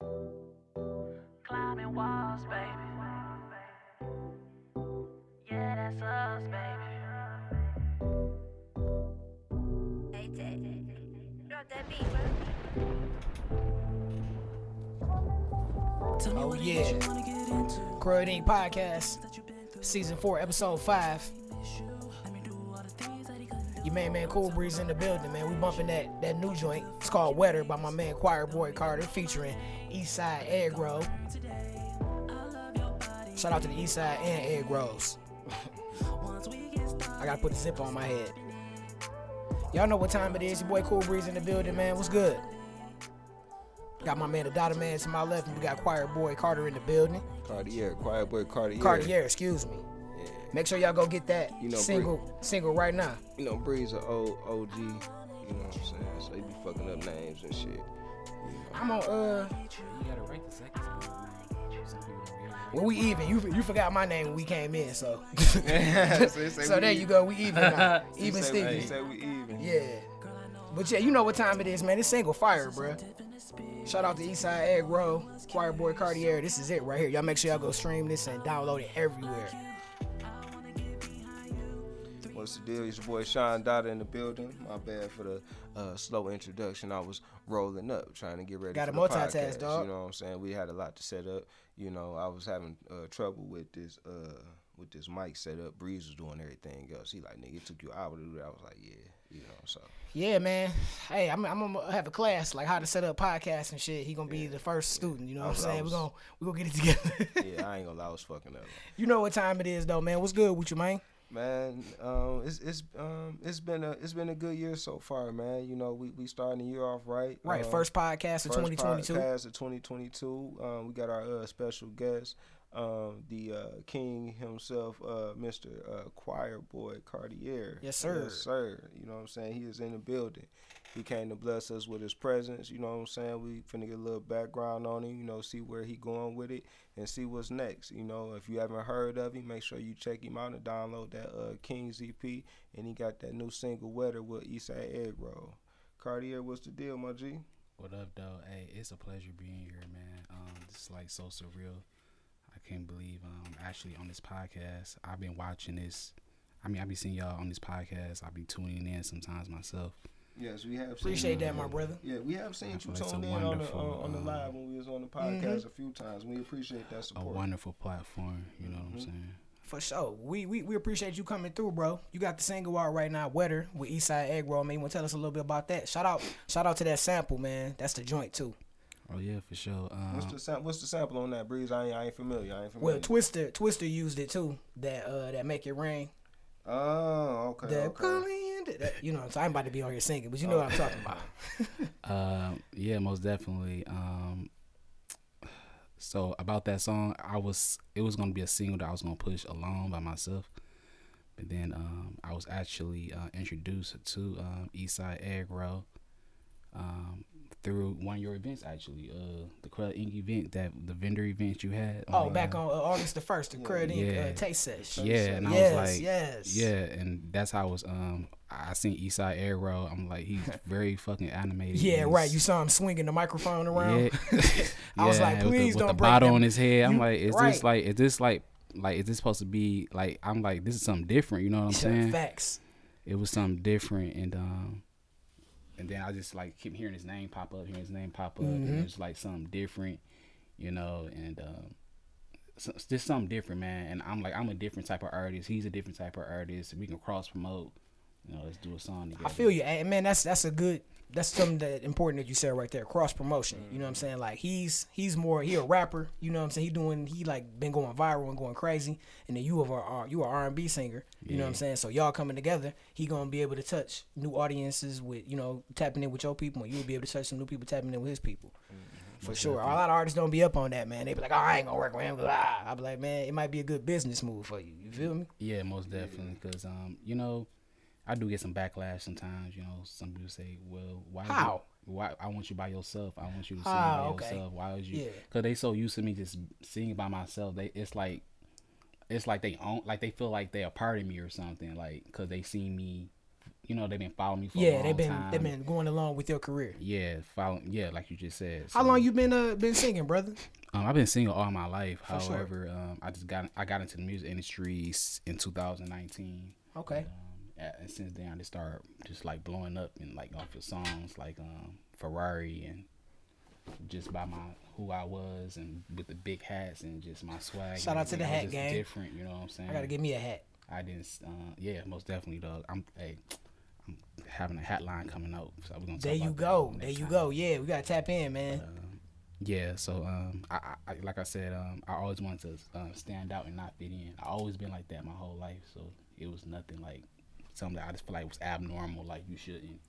Climbing walls, baby. Yeah, that's us, baby. Hey, Tay. Drop that beat, bro. Oh yeah. Crud Inc. Podcast. Season 4, episode 5. Your main man Cool Breeze in the building, man. We bumping that that new joint. It's called Wetter by my man Choir Boy Carter featuring Eastside Egg Roll. Shout out to the Eastside and Egg Rolls. I gotta put the zip on my head. Y'all know what time it is. Your boy Cool Breeze in the building, man. What's good? Got my man the Dotted Man to my left, and we got Choir Boy Carter in the building. Cartier, Choir Boy Cartier. Cartier, excuse me. Yeah. Make sure y'all go get that You know, single single right now. You know, Breeze a old OG. You know what I'm saying? So he be fucking up names and shit. I'm on uh You gotta write the second time. Some people don't get it. well we even. You you forgot my name when we came in, so so so there you go, we even now. Even say, Stevie. Say we even. Yeah. But yeah, you know what time it is, man. This single fire, bro. Shout out to Eastside Egg Roll, Choir Boy Cartier. This is it right here. Y'all make sure y'all go stream this and download it everywhere. What's the deal? It's your boy Sean Dada in the building. My bad for the uh, slow introduction. I was rolling up, trying to get ready for the multitask, podcast. dog. You know what I'm saying? We had a lot to set up. You know, I was having uh, trouble with this uh, with this mic setup. Breeze was doing everything else. He like, nigga, it took you an hour to do that. I was like, yeah, you know. So Yeah, man. Hey, I'm, I'm gonna have a class like how to set up podcasts and shit. He gonna be the first student. You know what I'm saying? was- We're gonna we gonna get it together. yeah, I ain't gonna lie, I was fucking up. you know what time it is though, man. What's good with you, man? Man, um, it's it's um, it's been a it's been a good year so far, man. You know, we we starting the year off right. Right, Um, first podcast of First 2022. podcast of 2022. Um, we got our uh, special guest, um, the uh, king himself, uh, Mr. Uh, Choir Boy Cartier. Yes, sir. Yes, sir. You know what I'm saying? He is in the building. He came to bless us with his presence. You know what I'm saying? We finna get a little background on him. You know, see where he going with it and see what's next. You know, if you haven't heard of him, make sure you check him out and download that uh, King's EP. And he got that new single, Wetter, with Eastside Egg Roll. Cartier, what's the deal, my G? What up, though? Hey, it's a pleasure being here, man. Um, this is like so surreal. I can't believe um actually on this podcast. I've been watching this. I mean, I be seeing y'all on this podcast. I be tuning in sometimes myself. Yes, we have. Appreciate seen that, my brother. Yeah, we have seen you feel it's a tuned in on the wonderful, on, on the um, live when we was on the Mm-hmm. podcast a few times. We appreciate that support. A wonderful platform. You know what I'm saying? For sure. We, we we appreciate you coming through, bro. You got the single out right now, Wetter, with Eastside Egg Roll. Man, you wanna tell us a little bit about that? Shout out shout out to that sample, man. That's the joint too. Oh yeah, for sure. Um, What's the sam- What's the sample on that breeze? I ain't, I ain't familiar. I ain't familiar. Well, Twister Twister used it too. That uh that make it rain. oh, okay. That, okay. That you know, so I'm about to be on here singing, but you know what I'm talking about. Um, yeah, most definitely. Um, so about that song, I was it was gonna be a single that I was gonna push alone by myself, but then um, I was actually uh, introduced to um, Eastside Egg Roll. Um, through one of your events actually, uh, the Crud Inc event that the vendor event you had. Oh, uh, back on uh, August the first, the Crud Inc. Yeah. Uh, taste sesh. Yeah, and I yes, was like, yes. yeah, and that's how I was. Um, I seen Eastside Egg Roll. I'm like, he's very fucking animated. Yeah, He's- right. You saw him swinging the microphone around. Yeah. I was like, please with the- please with don't the break bottle them. on his head. I'm You- like, is right. this like, is this like, like, is this supposed to be like? I'm like, this is something different. You know what I'm saying? Facts. It was something different, and um, and then I just like keep hearing his name pop up, hearing his name pop up, Mm-hmm. and it's like something different, you know, and um. So just something different, man. And I'm like, I'm a different type of artist. He's a different type of artist. We can cross promote. You know, let's do a song together. I feel you, man. That's that's a good. That's something that important that you said right there. Cross promotion. You know what I'm saying? Like he's he's more he a rapper. You know what I'm saying? He doing he like been going viral and going crazy. And then you are are you are R and B singer. You know what I'm saying? So y'all coming together, he gonna be able to touch new audiences with you know tapping in with your people, and you'll be able to touch some new people tapping in with his people. For sure. A lot of artists don't be up on that, man. They be like, oh, I ain't gonna work with him. Blah. I be like, man, it might be a good business move for you. You feel me? Yeah, most definitely. Because um, you know, I do get some backlash sometimes. You know, some people say, "Well, why? you- why? I want you by yourself. I want you to sing Ah, by okay. yourself. Why is you? Yeah. Because they so used to me just singing by myself. They it's like, it's like they own, like they feel like they're a part of me or something. Like, cause they see me you know they've been following me for a Yeah, they've been time. they've been going along with your career. yeah, following yeah, like you just said. How long you been uh been singing, brother? Um, I've been singing all my life. For sure. However, um, I just got I got into the music industry in 2019. Okay. Um, and since then, I just started just like blowing up and like off of songs like um, Ferrari and just by my who I was and with the big hats and just my swag. Shout out to the. I hat gang. Different, you know what I'm saying? I gotta give me a hat. I didn't. Uh, yeah, most definitely, dog. I'm. Hey, I'm having a hat line coming out, so we're gonna. There talk you go. There you time. go. Yeah, we gotta tap in, man. Um, yeah, so um, I, I, like I said, um, I always wanted to um, stand out and not fit in. I always been like that my whole life, so it was nothing like something that I just feel like was abnormal. Like you shouldn't,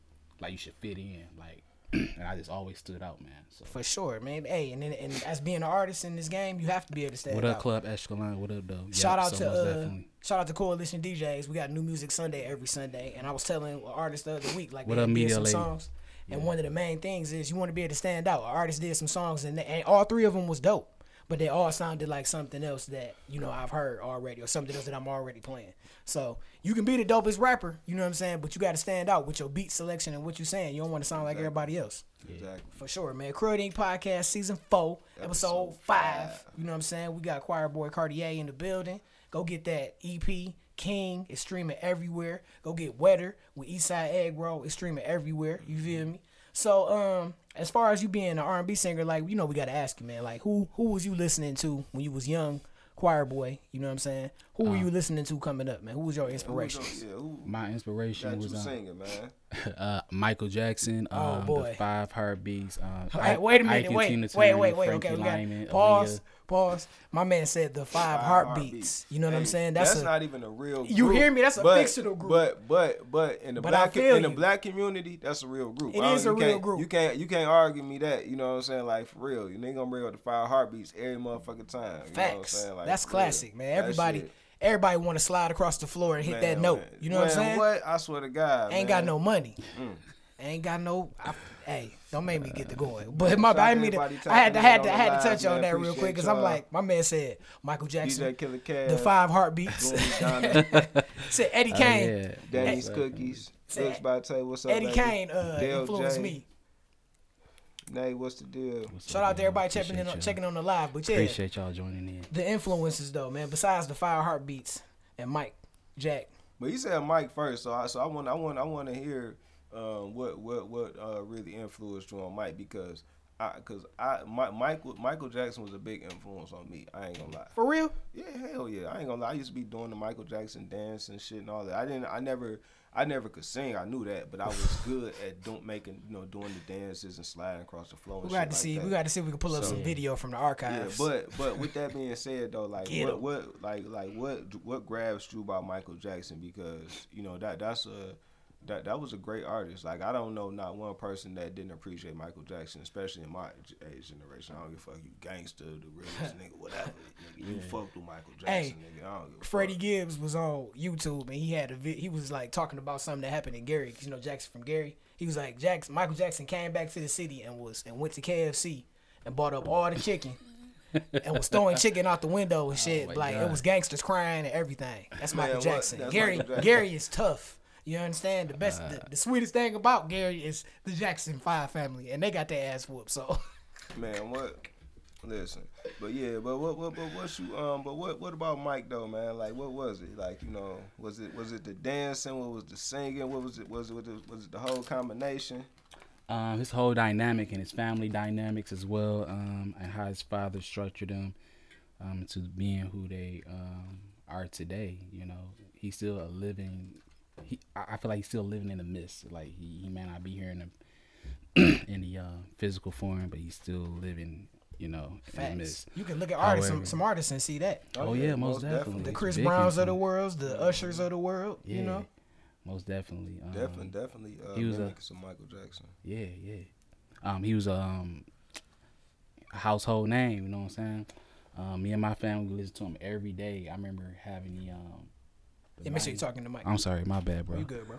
like you should fit in, like, and I just always stood out, man. So For sure, man. Hey, and then, and as being an artist in this game, you have to be able to stand out. what up, out. Club Eshkelon? What up, though? Shout Yep, out so to uh, shout out to Coalition DJs. We got new music Sunday every Sunday, and I was telling artists artist the other week like What up, media some lady? songs, and one of the main things is you want to be able to stand out. An artist did some songs, and, they, and all three of them was dope, but they all sounded like something else that you know I've heard already, or something else that I'm already playing. So you can be the dopest rapper, you know what I'm saying, but you got to stand out with your beat selection and what you're saying. You don't want to sound like everybody else. Exactly. For sure, man. Crud Inc. Podcast Season 4, Episode, Episode 5. five. You know what I'm saying? We got Choir Boy Cartier in the building. Go get that EP, King. It's streaming everywhere. Go get Wetter with Eastside Egg Roll. It's streaming everywhere. You feel me? So, um, as far as you being an R&B singer, like, you know, we got to ask you, man. Like, who who was you listening to when you was young? Choir Boy, you know what I'm saying? Who were you listening to coming up, man? Who was your Who was inspiration? your- yeah, who My inspiration was you um, singing, man? uh, Michael Jackson, Oh, um, boy. the Five Heartbeats. Um, Hey, Ike- wait a minute, and wait, Tina wait, Turner, wait, wait. Frankie Okay, we got Lymon, pause, Aaliyah. pause. My man said the five, Five heartbeats. You know what I'm saying? That's, a, not even a real. Group, You hear me? That's a but, fictional group. But but but in the But black feel in the black community, that's a real group. It I is a you real can't- group. You can't you can't argue me that. You know what I'm saying? Like for real, you ain't gonna bring up the five heartbeats every motherfucking time. You know what I'm facts. saying? Like, That's for real. classic, man. Everybody, shit- everybody want to slide across the floor and hit man, that note. man. You know what I'm saying? What I swear to God, Ain't got no money. Mm. Ain't got no. I, hey, don't make me get to going. But my, Shout I mean to. I had to, I had to, I tapping had to touch live, on that real quick because I'm like, my man said Michael Jackson, DJ Killer Cash, the five heartbeats. Boom said Eddie Oh, Kane. yeah. Danny's Most Cookies, Say- Looks by Tay. What's up, Eddie baby? Kane uh, influenced J. me. Nay, what's the deal? What's Shout up, out to everybody checking in, on, checking on the live. But yeah, Appreciate y'all joining in. the influences though, man. Besides the five heartbeats and Mike, Jack. But you said Mike first, so I so I want I want I want to hear um, what what what uh, really influenced you on Mike because I because I my, Michael Michael Jackson was a big influence on me. I ain't gonna lie. For real? Yeah, hell yeah. I ain't gonna lie. I used to be doing the Michael Jackson dance and shit and all that. I didn't. I never. I never could sing. I knew that, but I was good at don't making you know doing the dances and sliding across the floor. And We got to like see. that. We got to see if we can pull up So- some video from the archives. Yeah, but but with that being said though, like what, what like like what what grabs you about Michael Jackson because you know that that's a that that was a great artist. Like I don't know not one person that didn't appreciate Michael Jackson, especially in my age generation. I don't give a fuck you gangster, the realest nigga, whatever. Nigga, you fucked with Michael Jackson, Hey, nigga. I don't give a Freddie fuck. Gibbs was on YouTube and he had a vi- he was like talking about something that happened in Gary. 'cause you know Jackson from Gary. He was like Jackson. Michael Jackson came back to the city and was and went to KFC and bought up all the chicken. and was throwing chicken out the window and oh shit. my like it was gangsters crying and everything. That's Man, Michael what? Jackson. That's Gary Michael Jackson. Gary is tough. You understand? The best the, the sweetest thing about Gary is the Jackson Five family and they got their ass whooped. So Man, what? Listen, but yeah, but what, what, but what you, um, but what, what about Mike though, man? Like, what was it? Like, you know, was it, was it the dancing? What was the singing? What was it? Was it, was it, was it the whole combination? um, his whole dynamic and his family dynamics as well, um, and how his father structured them um, to being who they um, are today. You know, he's still a living. He, I I feel like he's still living in the mist. Like he, he may not be here in the in the uh, physical form, but he's still living. You know, in the facts. You can look at artists, some, However- some artists and see that. Oh, yeah, most definitely. The Chris big Browns of the world, the Ushers of the world. Yeah, You know, most definitely. Um, Definitely, definitely. Uh, he was a- some Michael Jackson. Yeah, yeah. Um, he was um, a household name. You know what I'm saying? Um, me and my family listened to him every day. I remember having the um. Yeah, make sure you're talking to Mike. I'm sorry, my bad, bro. You good, bro?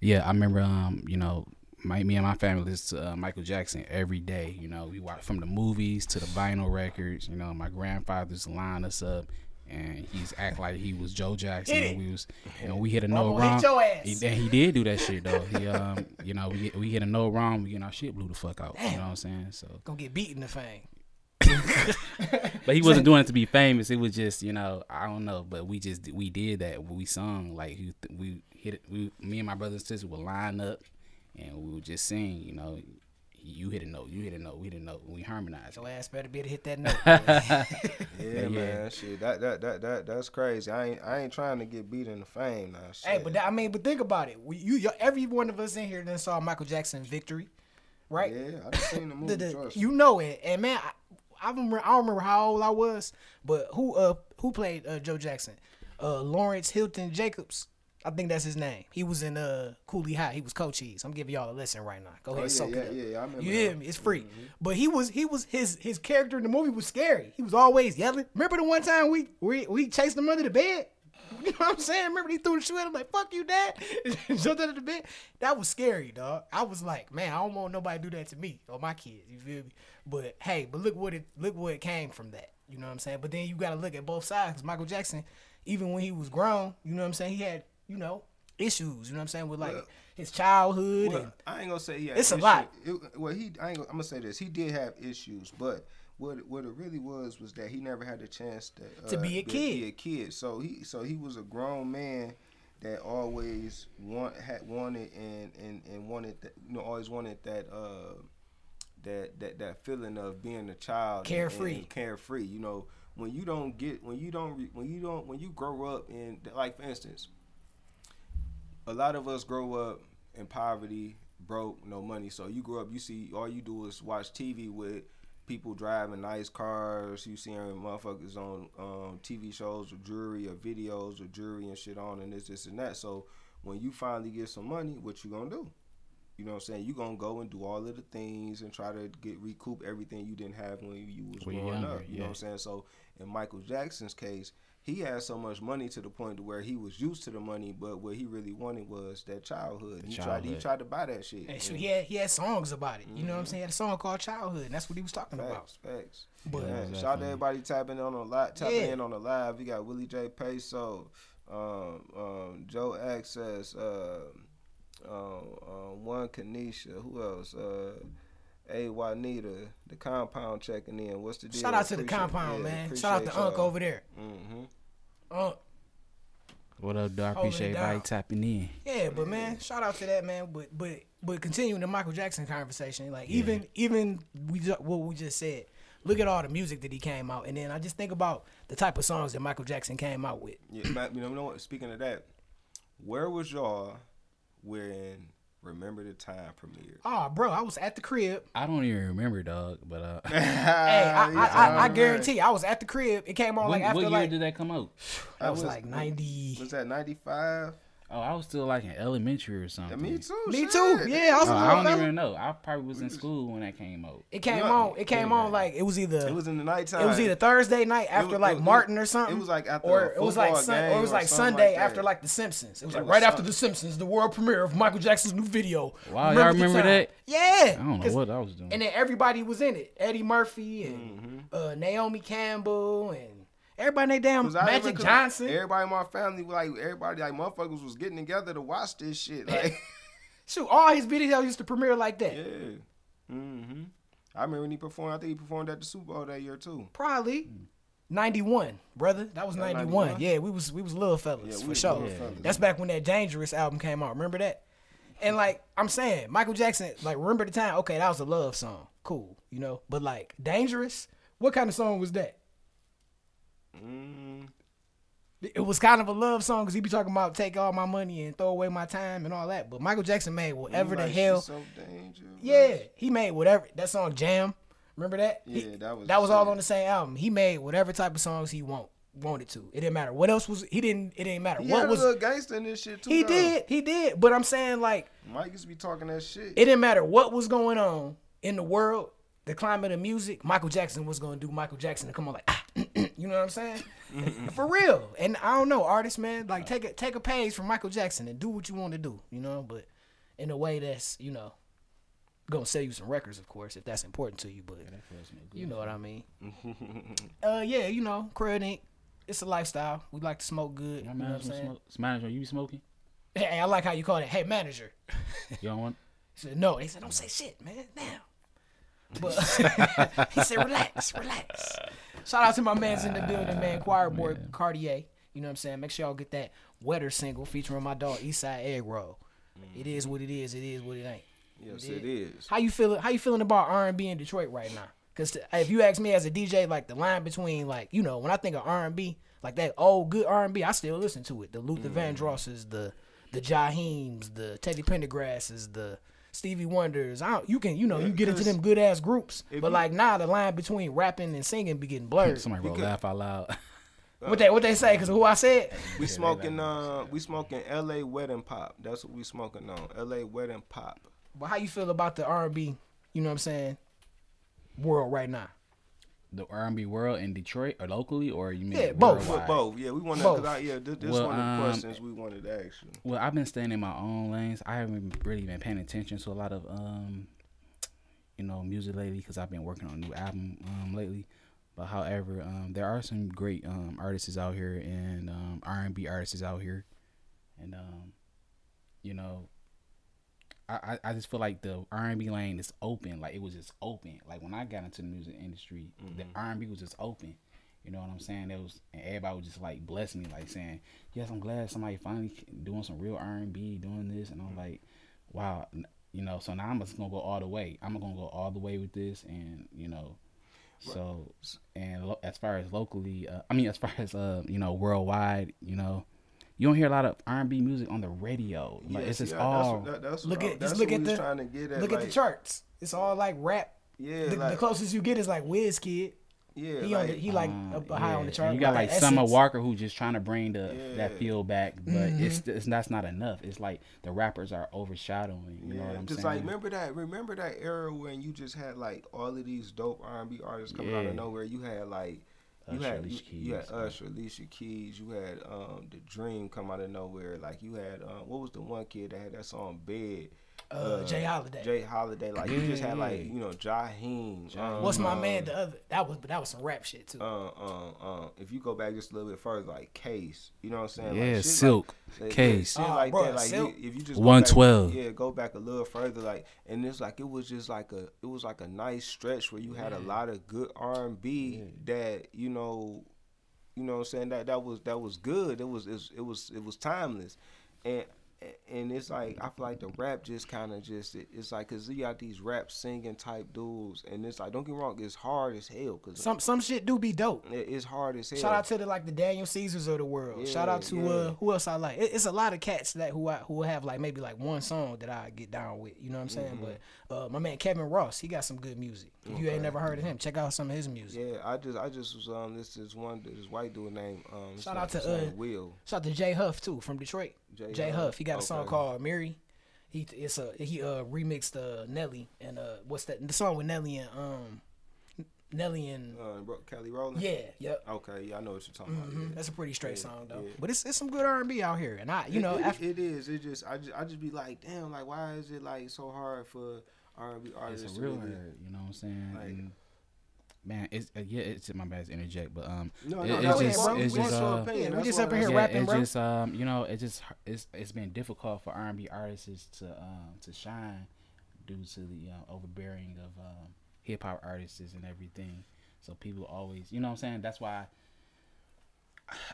Yeah, I remember. Um, you know, my me and my family listened to uh, Michael Jackson every day. You know, we watched from the movies to the vinyl records. You know, my grandfathers line us up and he's act like he was Joe Jackson. And we was, you know, we hit a no wrong. your ass. He, and he did do that shit though. He, um, you know, we we hit a no wrong. Get our shit blew the fuck out. You know what I'm saying? So, Gonna get beaten the fame. but he wasn't doing it to be famous. It was just, you know, I don't know. But we just we did that. We sung like we, we hit it. We me and my brother and sister would line up, and we would just sing. You know, you hit a note, you hit a note, we hit a note. We harmonized. Your ass better be able to hit that note. Yeah, man, shit, that, that that that that's crazy. I ain't I ain't trying to get beat in the fame now. Shit. hey, but that, I mean, but think about it. We, you, you, every one of us in here then saw Michael Jackson victory, right? yeah, I just seen the movie. The- the- you know it, and man, I, I remember. I don't remember how old I was, but who uh who played uh, Joe Jackson? Uh, Lawrence Hilton Jacobs. I think that's his name. He was in uh Cooley High. He was Cochise. I'm giving y'all a lesson right now. Go ahead, Oh, yeah, soak yeah, it up. yeah, yeah, I remember You hear me? It's free. But he was he was his his character in the movie was scary. He was always yelling. Remember the one time we we we chased him under the bed? You know what I'm saying? Remember he threw the shoe at him like "fuck you, dad," jumped under the bed. That was scary, dog. I was like, man, I don't want nobody to do that to me or my kids. You feel me? But hey, but look what it look what it came from that. You know what I'm saying? But then you got to look at both sides. Michael Jackson, even when he was grown, you know what I'm saying, he had you know issues. You know what I'm saying with like Well- his childhood Well, and I ain't gonna say yeah. It's a lot. It, well, he I ain't I'm gonna say this. He did have issues, but what it- what it really was was that he never had a chance to uh, To be a kid. Be a kid. So he so he was a grown man that always want had wanted and and and wanted that you know always wanted that uh that that that feeling of being a child and- Carefree. and carefree you know when you don't get when you don't re- when you don't when you grow up in like for instance a lot of us grow up in poverty, broke, no money. So you grow up, you see, all you do is watch TV with people driving nice cars. You seeing motherfuckers on um, TV shows or jewelry or videos or jewelry and shit on and this, this, and that. So when you finally get some money, what you gonna do? You know what I'm saying? You gonna go and do all of the things and try to get recoup everything you didn't have when you was When growing younger, up. You know what I'm saying? So in Michael Jackson's case, he had so much money to the point to where he was used to the money, but what he really wanted was that childhood. He tried he tried to buy that shit. And so he had he had songs about it. You know what I'm saying? He had a song called Childhood, and that's what he was talking about. Facts, facts. But- Man, Yeah, shout out to everybody tapping on the live, tapping Yeah. in on the live. We got Willie J. Peso, um, um, Joe Access, uh, um, um, one Kanisha. Who else? A. Juanita, the compound checking in. What's the deal? Shout out to the compound, yeah, man. Shout out to appreciate Unc y'all. over there. Mhm. Unc, What up, dog? I Holding appreciate it everybody down. tapping in. yeah, but man, shout out to that man. But but but continuing the Michael Jackson conversation, like even even we ju- what we just said. Look at all the music that he came out, and then I just think about the type of songs that Michael Jackson came out with. Yeah, Matt, you know, you know what? Speaking of that, where was y'all when Remember the Time premiere. Oh, bro, I was at the crib. I don't even remember, dog. But uh, Hey, I, I, I, I guarantee you, I was at the crib. It came on what, like after what year like did that come out? that was was- like ninety. Was that ninety five? Oh, I was still like in elementary or something. me too. Me shit. too. Yeah, I was Oh, a I little don't fella. even know. I probably was in school when that came out. It came Yeah. on. It came Yeah. on like it was either It was in the nighttime. It was either Thursday night after was- like was- Martin or something. it was like after or a it was like sun, or it was or like Sunday like after like The Simpsons. It was It like was right after The Simpsons, the world premiere of Michael Jackson's new video. Wow, y'all remember that? Yeah. I don't know what I was doing. And then everybody was in it. Eddie Murphy and Mm-hmm. uh, Naomi Campbell and everybody. in damn Magic Johnson. Everybody in my family, like everybody, like motherfuckers, was getting together to watch this shit. Like, Shoot, all his videos used to premiere like that. yeah. Mm-hmm. I remember when he performed. I think he performed at the Super Bowl that year too. Probably. 91, brother. That was 91. 91? Yeah, we was we was little fellas Yeah, for sure. fellas. That's back when that Dangerous album came out. Remember that? And like I'm saying, Michael Jackson, like remember the time? Okay, that was a love song. Cool, you know. But like Dangerous, what kind of song was that? Mm, It was kind of a love song because he be talking about take all my money and throw away my time and all that. But Michael Jackson made whatever the hell. So. Yeah, he made whatever that song Jam. Remember that? Yeah, He- that was that was all on the same album. He made whatever type of songs he want wanted to. It didn't matter what else was. He didn't. It didn't matter He what had was. a little gangster in this shit too. He though. did. He did. But I'm saying like Mike used to be talking that shit. it didn't matter what was going on in the world, the climate of music. Michael Jackson was going to do Michael Jackson to come on like, ah, you know what I'm saying? For real. And I don't know, artists, man, like take a take a page from Michael Jackson and do what you want to do, you know, but in a way that's you know gonna sell you some records, of course, if that's important to you. But you know what I mean? uh, yeah, you know, Crud ain't it's a lifestyle. We like to smoke good. You know what I'm manager, saying? smoke, manager, you be smoking? Hey, I like how you call it. Hey, manager. You don't want? He said, no. He said, don't say shit, man. Damn. But he said, relax, relax. Shout out to my man's in the building, man. Choir boy Cartier. You know what I'm saying? Make sure y'all get that wetter single featuring my dog Eastside Egg Roll. It is what it is. It is what it ain't. Yes, it is. How you feeling? How you feeling about R and B in Detroit right now? Because if you ask me as a DJ, like the line between like you know when I think of R and B, like that old good R and B, I still listen to it. The Luther mm. Vandrosses, the the Jaheems, the Teddy Pendergrasses, the Stevie Wonders. I don't, you can you know you get into them good ass groups, but you- like now the line between rapping and singing be getting blurred. Somebody will could- laugh out loud. what they what they say? Because who I said? We smoking uh we smoking L.A. wedding pop. That's what we smoking on. L.A. wedding pop. But how you feel about the R and B? You know what I'm saying? World right now. The R&B world in Detroit or locally, or you mean Yeah, both. Worldwide? both. Yeah, we want to. Both. I, yeah, this, this Well, one of um, the questions we wanted to ask you. Well, I've been staying in my own lanes. I haven't really been paying attention to a lot of, um, you know, music lately because I've been working on a new album um, lately. But however, um, there are some great um, artists out here and um, R&B artists out here, and um, you know, I, I just feel like the R&B lane is open. Like it was just open. Like when I got into the music industry, the R&B was just open. You know what I'm saying? It was, and everybody was just like blessing me, like saying, "Yes, I'm glad somebody finally doing some real R&B, doing this." And I'm like, "Wow," you know. So now I'm just gonna go all the way. I'm gonna go all the way with this, and you know, so and lo- as far as locally, uh, I mean, as far as uh, you know, worldwide, you know, you don't hear a lot of R&B music on the radio. Like Yeah, it's just that- all. That's, that, that's Look at- that's just look at the- trying to get at. Look like, at the charts. It's all like rap. Yeah, The, like, the closest you get is like Wizkid. yeah, He on like, the, he like Uh, up high on the chart. And You got like Summer Walker who just trying to bring the that feel back, but Mm-hmm. it's, it's that's not enough. It's like the rappers are overshadowing. You know what I'm Cause saying? like remember that remember that era when you just had like all of these dope R and B artists coming out of nowhere. You had like you had Alicia you had Keys. Usher, Alicia Keys. You had um the Dream come out of nowhere. Like you had um, what was the one kid that had that song Bed? Uh, J. Holiday. J. Holiday. Like you just had like you know Jaheim. Um, What's my um, man? The other that was, but that was some rap shit too. uh, uh, uh, if you go back just a little bit further, like Case, you know what I'm saying? yeah, like, Silk, like, like, Case. shit Oh, like bruh, that. Like Silk. you- if you just 112. yeah, go back a little further, like, and it's like it was just like a, it was like a nice stretch where you had a lot of good R and B that you know, you know what I'm saying that that was that was good. It was it was it was, it was timeless, and. And it's like I feel like the rap just kind of just it- it's like cause you got these rap singing type dudes, and it's like don't get me wrong, it's hard as hell cause some some shit do be dope. it- it's hard as hell. Shout out to the like the Daniel Caesars of the world. Shout out to Yeah, uh who else I like. It, it's a lot of cats that who I who have like maybe like one song that I get down with. You know what I'm saying? Mm-hmm. But uh my man Kevin Ross, he got some good music. If you ain't never heard of him, check out some of his music. Yeah, I just I just was um this is one this white dude named um Shout out to, uh, Will. Shout out to Jay Huff too from Detroit. Jay Jay, Huff. Huff. He got a song called Mary. He it's a he uh remixed uh Nelly and uh what's that the song with Nelly and um Nelly and Uh, Kelly Rowland. yeah yep. Okay, yeah, I know what you're talking Mhm. about. Yeah. That's a pretty straight song though. yeah. But it's it's some good R and B out here, and I you It- know it, after, it is. It just I just I just be like, damn, like why is it like so hard for R and B artists? It's a real really- hurt, you know what I'm saying? Like- And, man, it's uh, yeah, it's my bad to interject, but um, No, it- no, it's go just bro. it's We just want uh, opinion. Yeah, we just up in here that's- yeah, rapping, it's bro. just um, you know, it's just it's it's been difficult for R&B artists to um to shine due to the uh, overbearing of um, hip hop artists and everything. So people always, you know what I'm saying? That's why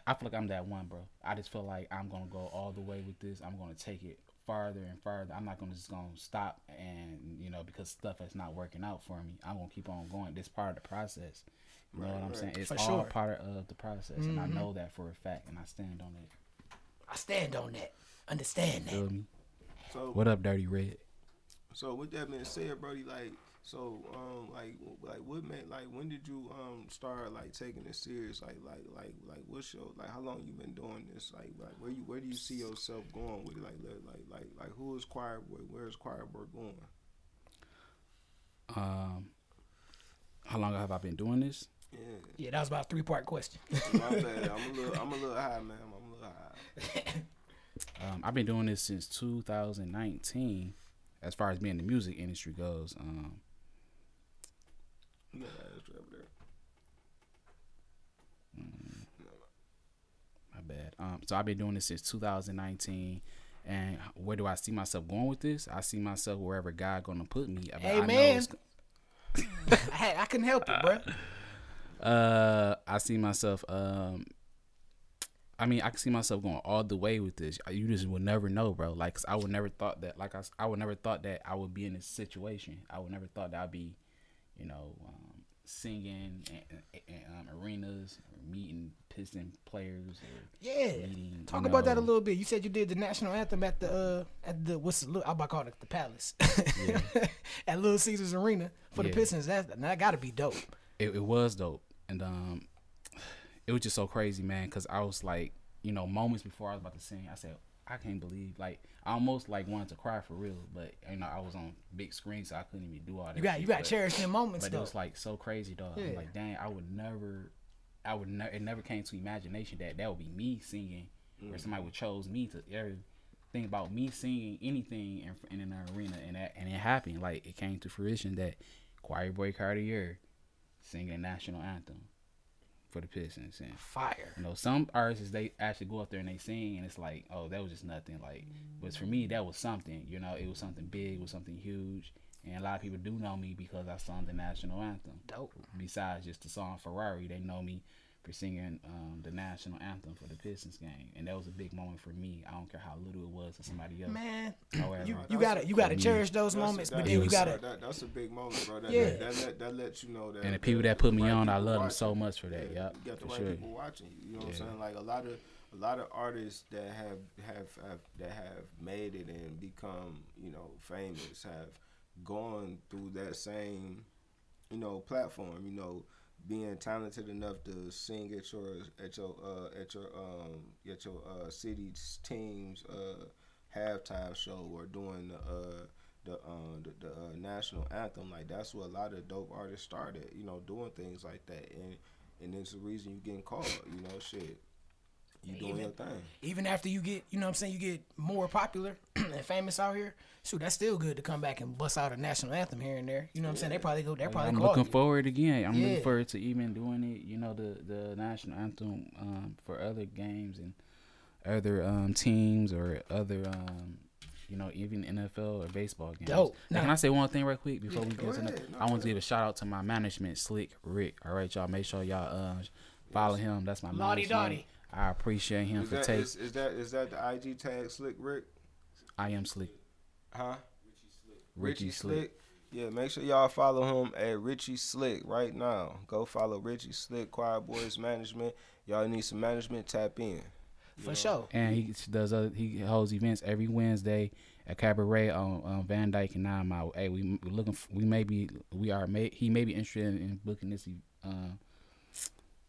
I feel like I'm that one, bro. I just feel like I'm gonna go all the way with this. I'm gonna take it farther and farther. I'm not gonna just gonna stop and you know because stuff is not working out for me. I'm gonna keep on going. This part of the process. You know what I'm saying? It's For all sure. part of the process, and I mm-hmm. know that for a fact, and I stand on it. I stand on that. Understand that. Feel me? So What up, Dirty Red? so with that being said, Brody, like so um like like what made like when did you um start like taking it serious? Like like like like what's your like how long you been doing this? Like like where you where do you see yourself going with it? Like like like like, like who is choir boy? Where is choir boy going? Um, how long have I been doing this? Yeah. Yeah, that was about a three part question. My bad. I'm a little I'm a little high, man. I'm a little high. Um, I've been doing this since 2019, as far as being in the music industry goes. Um, You got that extra over there. Um, so I've been doing this since 2019. And where do I see myself going with this? I see myself wherever God gonna put me. But Hey, I man. it's- I, couldn't help it, bro. Uh, I see myself. Um, I mean, I can see myself going all the way with this. You just will never know, bro. Like, 'cause I would never thought that. Like, I, I would never thought that I would be in this situation. I would never thought that I'd be, you know, um, singing in, in, um, arenas, or meeting Piston players. Or Yeah. meeting, Talk about that a little bit. You said you did the national anthem at the uh at the what's the, I'm about to call it the Palace at Little Caesars Arena for the Pistons. That that got to be dope. it, it was dope and um it was just so crazy man because i was like you know moments before i was about to sing i said i can't believe like i almost like wanted to cry for real but you know i was on big screen so i couldn't even do all that You got shit, you got but, cherish them moments but though. it was like so crazy dog I'm Yeah. like dang i would never i would never it never came to imagination that that would be me singing or mm. somebody would chose me to ever think about me singing anything in, in an arena and that and it happened like it came to fruition that choir boy cartier singing national anthem for the Pistons. And Fire. you know, some artists they actually go up there and they sing, and it's like, oh, that was just nothing. Like, but for me, that was something. You know, it was something big, it was something huge, and a lot of people do know me because I sung the national anthem. Dope. Besides just the song Ferrari, they know me for singing um, the national anthem for the Pistons game, and that was a big moment for me. I don't care how little it was to somebody else. Man, However, you you gotta you gotta me, cherish those That's a- moments, but then you gotta that, that's a big moment, bro. That, Yeah. that, that, let, that lets you know that. and the people that put me right on, I people love them so much for that. Yeah, Yep, you got the for right sure. people watching you. You know what Yeah. I'm saying? Like a lot of a lot of artists that have have, have that have made it and become you know famous have gone through that same you know platform. You know, being talented enough to sing at your at your uh, at your um at your uh, city's team's uh, halftime show or doing the uh, the uh, the, the uh, national anthem. Like that's what a lot of dope artists started. You know, doing things like that, and and it's the reason you getting called. You know, shit, you doing Even- your thing. even after you get you know what I'm saying you get more popular and famous out here. Shoot, that's still good to come back and bust out a national anthem here and there. You know what I'm saying? They probably go. They probably I'm call looking you. forward again. I'm Yeah. looking forward to even doing it. You know, the the national anthem um, for other games and other um, teams or other, um, you know, even NFL or baseball games. Dope. Now, can I say one thing real quick before we go get to ahead. that? I want to give a shout out to my management, Slick Rick. All right, y'all. Make sure y'all uh, follow him. That's my Lottie management. Dottie. I appreciate him Is for that, taking. is, is that is that the IG tag Slick Rick? I am Slick. Huh? Richie Slick. Richie Slick. Yeah, make sure y'all follow him at Richie Slick right now. Go follow Richie Slick, Choir Boys Management. Y'all need some management, tap in. for sure. and he does other, he holds events every Wednesday at Cabaret on, on Van Dyke and Nine Mile. Hey, we we looking f we may be we are may he may be interested in, in booking this um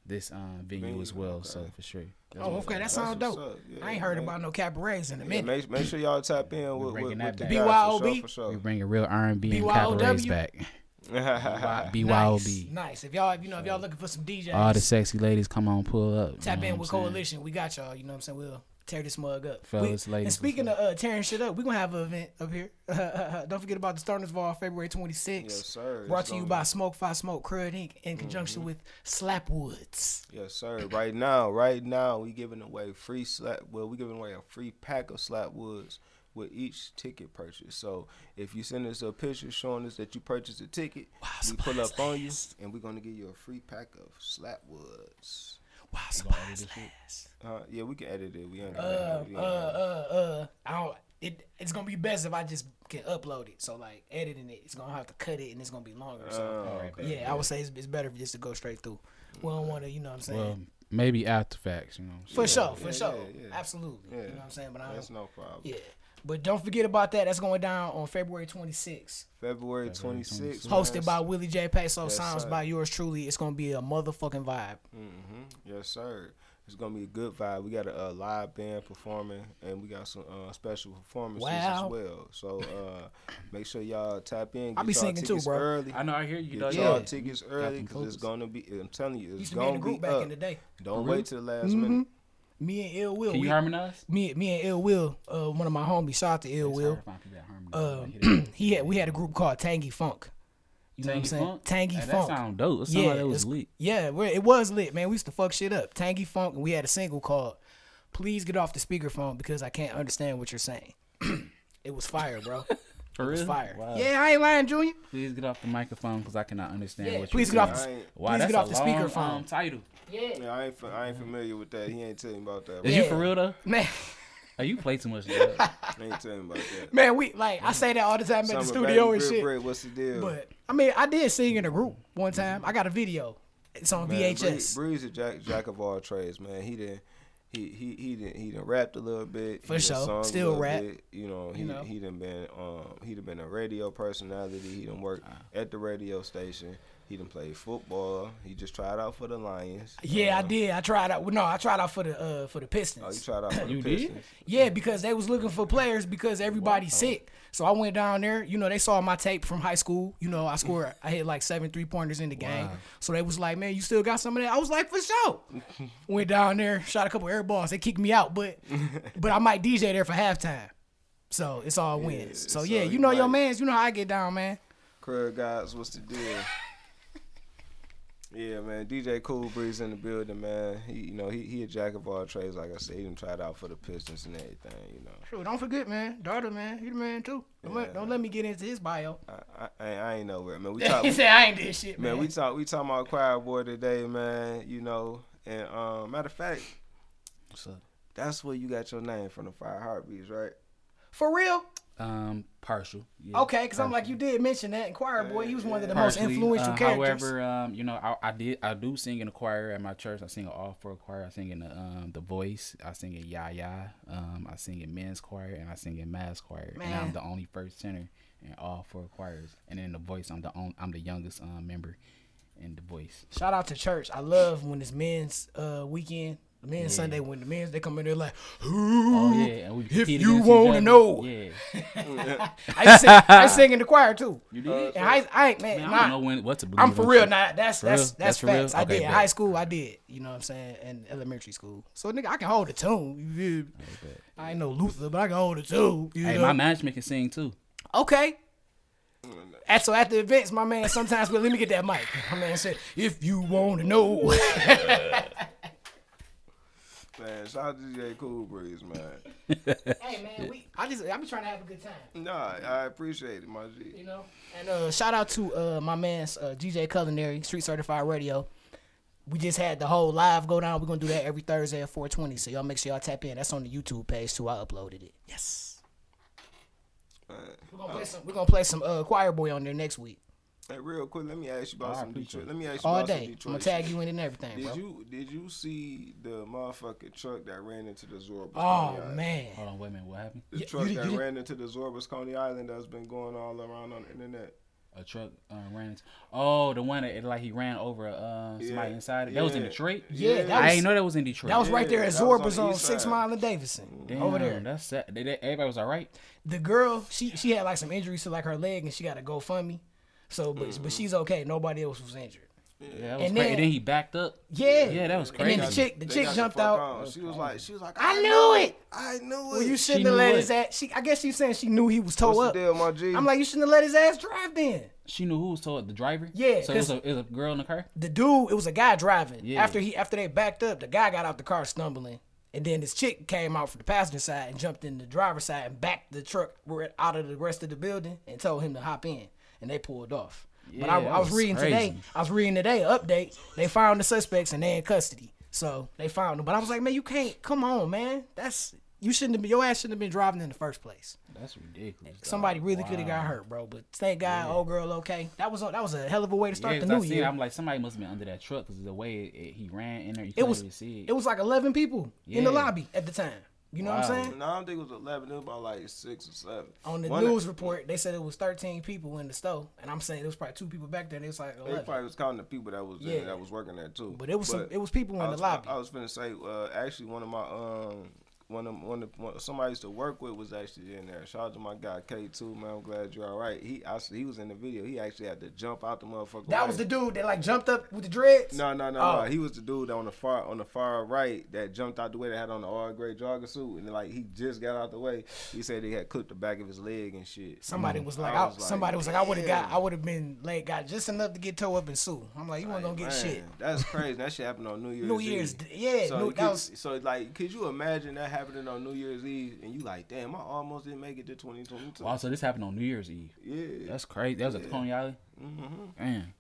this um venue, Venue, as well. okay. So for sure. That's Oh, what's okay, that sounds what's dope. up. Yeah, I ain't heard make- about no cabarets in a Yeah, minute. make, make sure y'all tap in with, bringing with, that with the back. guys for BYOB? sure, for sure. We bringing real R and B and BYOW? cabarets back. Nice. BYOB. Nice. If y'all, you know, if y'all looking for some DJs, All the sexy ladies, come on, pull up. tap know in what with I'm saying? Coalition. We got y'all. You know what I'm saying? We'll tear this mug up. Fellas, We- ladies, And speaking of uh, tearing shit up, we're gonna have an event up here. Don't forget about the Starters Ball, February 26th. Yes, sir. Brought It's to you gonna- by Smoke Five Smoke Crud Inc. in conjunction with Slapwoods. Yes, sir. Right now, right now, we giving away free slap. Well, we giving away a free pack of slap woods with each ticket purchase. So if you send us a picture showing us that you purchased a ticket, we pull up on you, and we're gonna give you a free pack of slap woods. Wow, surprise last. Uh, yeah, we can edit it. We ain't. Uh, we uh, ain't- uh, uh. I don't. It, it's gonna be best if I just can upload it. So like editing it, it's gonna have to cut it and it's gonna be longer. So Oh, okay. yeah, I would say it's, it's better just to go straight through. We don't want to, you know what I'm saying? Well, maybe after facts, you know. for sure, for yeah, sure, yeah, yeah. absolutely. You know what I'm saying? But I That's no problem. yeah. But don't forget about that. That's going down on February 26th. February 26th. Hosted by Willie J. Peso, Yes, sounds sir. by yours truly. It's gonna be a motherfucking vibe. hmm Yes, sir. It's gonna be a good vibe. We got a, uh live band performing, and we got some uh, special performances Wow. as well. So uh, make sure y'all tap in. Get I be y'all singing too, bro. Early. I know. I hear you. Get y'all tickets early because it's gonna be. I'm telling you, it's Used to be in gonna the group be back up. in the day. Don't For wait till the last Mhm. minute. Me and Ill Will. Can you we- harmonize? me, me and Ill Will, uh, one of my homies, shout out to Ill Will. hard to find people that harmonize. I hear that. he had we had a group called Tangy Funk. You know what I'm Tangy saying? Funk? Tangy Hey, That Funk. sound dope. It sound Yeah, like it was lit. Yeah, we're- it was lit, man. We used to fuck shit up. Tangy Funk, and we had a single called Please get off the speakerphone because I can't understand what you're saying. it was fire, bro. For It was real? fire. Wow. Yeah, I ain't lying, Junior. Please get off the microphone because I cannot understand Yeah, what please you're get off the Wow, please that's get off a the long, speakerphone. um, title. Yeah, yeah, I ain't, I ain't familiar with that. He ain't telling me about that. Is Yeah. you for real though? man. Oh, you play too much. Dog. He ain't telling about that. Man, we like I say that all the time at the Summer studio Baby and Brick shit. Brick, what's the deal? But I mean, I did sing in a group one time. I got a video. It's on Man, VHS. Bree, Bree's a jack, jack of all trades, man. He didn't. He he he didn't he done rapped a little bit. For he done sure. sung a Still little rap. Bit, you know he You know. he done been um he done been a radio personality. He done worked Uh. at the radio station. He didn't play football. He just tried out for the Lions. Yeah, I Uh, did. I tried out. No, I tried out for the uh for the Pistons. Oh, you tried out for the You did? Yeah, because they was looking for players because everybody's sick. So I went down there. You know, they saw my tape from high school. You know, I scored. I hit like seven three pointers in the game. So they was like, "Man, you still got some of that?" I was like, "For sure." went down there, shot a couple air balls. They kicked me out, but but I might DJ there for halftime. So it's all wins. So so yeah, you you know your might- man's. You know how I get down, man. Craig guys, what's the deal? Yeah, man. DJ Cool Breeze in the building, man. He, you know, he he a jack of all trades. Like I said, he done tried out for the Pistons and everything. You know, Sure, don't forget, man. Daughter, man. He the man too. Don't, let, don't let me get into his bio. I I, I ain't nowhere, man. We talk, he said I ain't did shit, man. man. We talk we talking about Choir Boy today, man. You know, and um, matter of fact, What's up? that's where you got your name from, the Five Heartbeats, right? For real? Um, partial. Yeah, Okay, because I'm like, you did mention that in Choir Boy. He was one of the most influential uh, characters. However, um, you know, I, I did I do sing in a choir at my church. I sing in all four choir. I sing in the um the voice. I sing in Ya Ya. Um, I sing in men's choir and I sing in mass choir. And I'm the only first tenor in all four choirs. And in the voice, I'm the on, I'm the youngest um, member in the voice. Shout out to church. I love when it's men's uh, weekend, men's Yeah. Sunday, when the men's they come in there like, Oh yeah, If you wanna know. yeah. I sing, I sing in the choir too. You did? And I, I ain't man, Man, I don't know when what to believe. I'm for real. shit. Nah, that's For that's real? that's, That's for real? facts. I did in bet. high school. I did. You know what I'm saying? In elementary school. So nigga, I can hold a tune. Feel? I ain't no Luther, but I can hold a tune. You Hey, know? my management can sing too. Okay. And so at the events, my man sometimes will let me get that mic. My man said, "If you want to know." Man, shout out to DJ Cool Breeze, man. hey man, we I just I be trying to have a good time. Nah, I appreciate it, my G. You know. And uh, shout out to uh, my man's uh, DJ Culinary Street Certified Radio. We just had the whole live go down. We're gonna do that every Thursday at 420. So y'all make sure y'all tap in. That's on the YouTube page too. I uploaded it. Yes. Man. We're gonna play some. We're gonna play some uh, Choir Boy on there next week. Hey, real quick, let me ask you about I some appreciate Detroit. Let me ask you All about some day. I'm gonna tag you in and everything, Did bro. you did you see the motherfucking truck that ran into the Zorbas? Oh Coney Island? man. Hold on, wait a minute. What happened? The You- truck you- that you- ran into the Zorbas Coney Island that's been going all around on the internet. A truck uh, ran into. Oh, the one that it, like he ran over uh, somebody Yeah. inside. it. That was in Detroit. Yeah, that I didn't know that was in Detroit. That was right there at that was on Zorba's the on Six. Mile and Davidson. Damn, over there. That's sad. They, they, everybody was all right. the girl, she she had like some injuries to like her leg, and she got to go fund me. So, but Mm-hmm. but she's okay. Nobody else was injured. Yeah, that was And crazy. then- And then he backed up. Yeah, Yeah, that was crazy. And then the chick, the They chick jumped fuck out. on. She was like, she was like, I knew it. I knew it. Well, you shouldn't knew have let what? his ass. She, I guess she's saying she knew he was towed What's up. the deal, my G? I'm like, you shouldn't have let his ass drive then. She knew who was told the driver. Yeah, So it was, 'cause- a, it was a girl in the car. The dude, it was a guy driving. Yeah. After he after they backed up, the guy got out the car stumbling, and then this chick came out from the passenger side and jumped in the driver's side and backed the truck out of the rest of the building and told him to hop in, and they pulled off. but I, I was was reading today. I was reading today update. They found the suspects and they in custody. So they found them. But I was like, man, you can't. Come on, man. That's you shouldn't have been. Your ass shouldn't have been driving in the first place. That's ridiculous. dog. Somebody really could have got hurt, bro. But thank God, old girl, okay. That was a, that was a hell of a way to start Yeah, the new year. it, I'm like, somebody must have been under that truck because the way it, it- he ran in there, you it couldn't was it. it was like 11 people in the lobby at the time. You know what I'm saying? No, I don't think it was 11. It was about like six or seven. On the One news of- report, they said it was 13 people in the store, and I'm saying there was probably two people back there. and It was like They probably was counting the people that was Yeah. there, that was working there too. But it was some, it was people in I the was, lobby. I was finna say, uh, actually, one of my um, one of one of one, somebody I used to work with was actually in there. Shout out to my guy K two man. I'm glad you're all right. He I, he was in the video. He actually had to jump out the motherfucker. That was the dude that like jumped up with the dreads. No, no, no, Oh. no. He was the dude on the far on the far right that jumped out the way that had on the all gray jogger suit, and like he just got out the way. He said he had clipped the back of his leg and shit. Somebody was mm-hmm. like, I I like, somebody was like, I would have got. I would have been late, got just enough to get toe up and sue. I'm like, you weren't gonna get Man, shit. That's crazy. That shit happened on New Year's. New Year's, Eve. Yeah, So, New- was so like, could you imagine that happening on New Year's Eve, and you like, damn, I almost didn't make it to 2022. Wow, so this happened on New Year's Eve. Yeah, That's crazy. That was at Coney Island. mm-hmm. Man.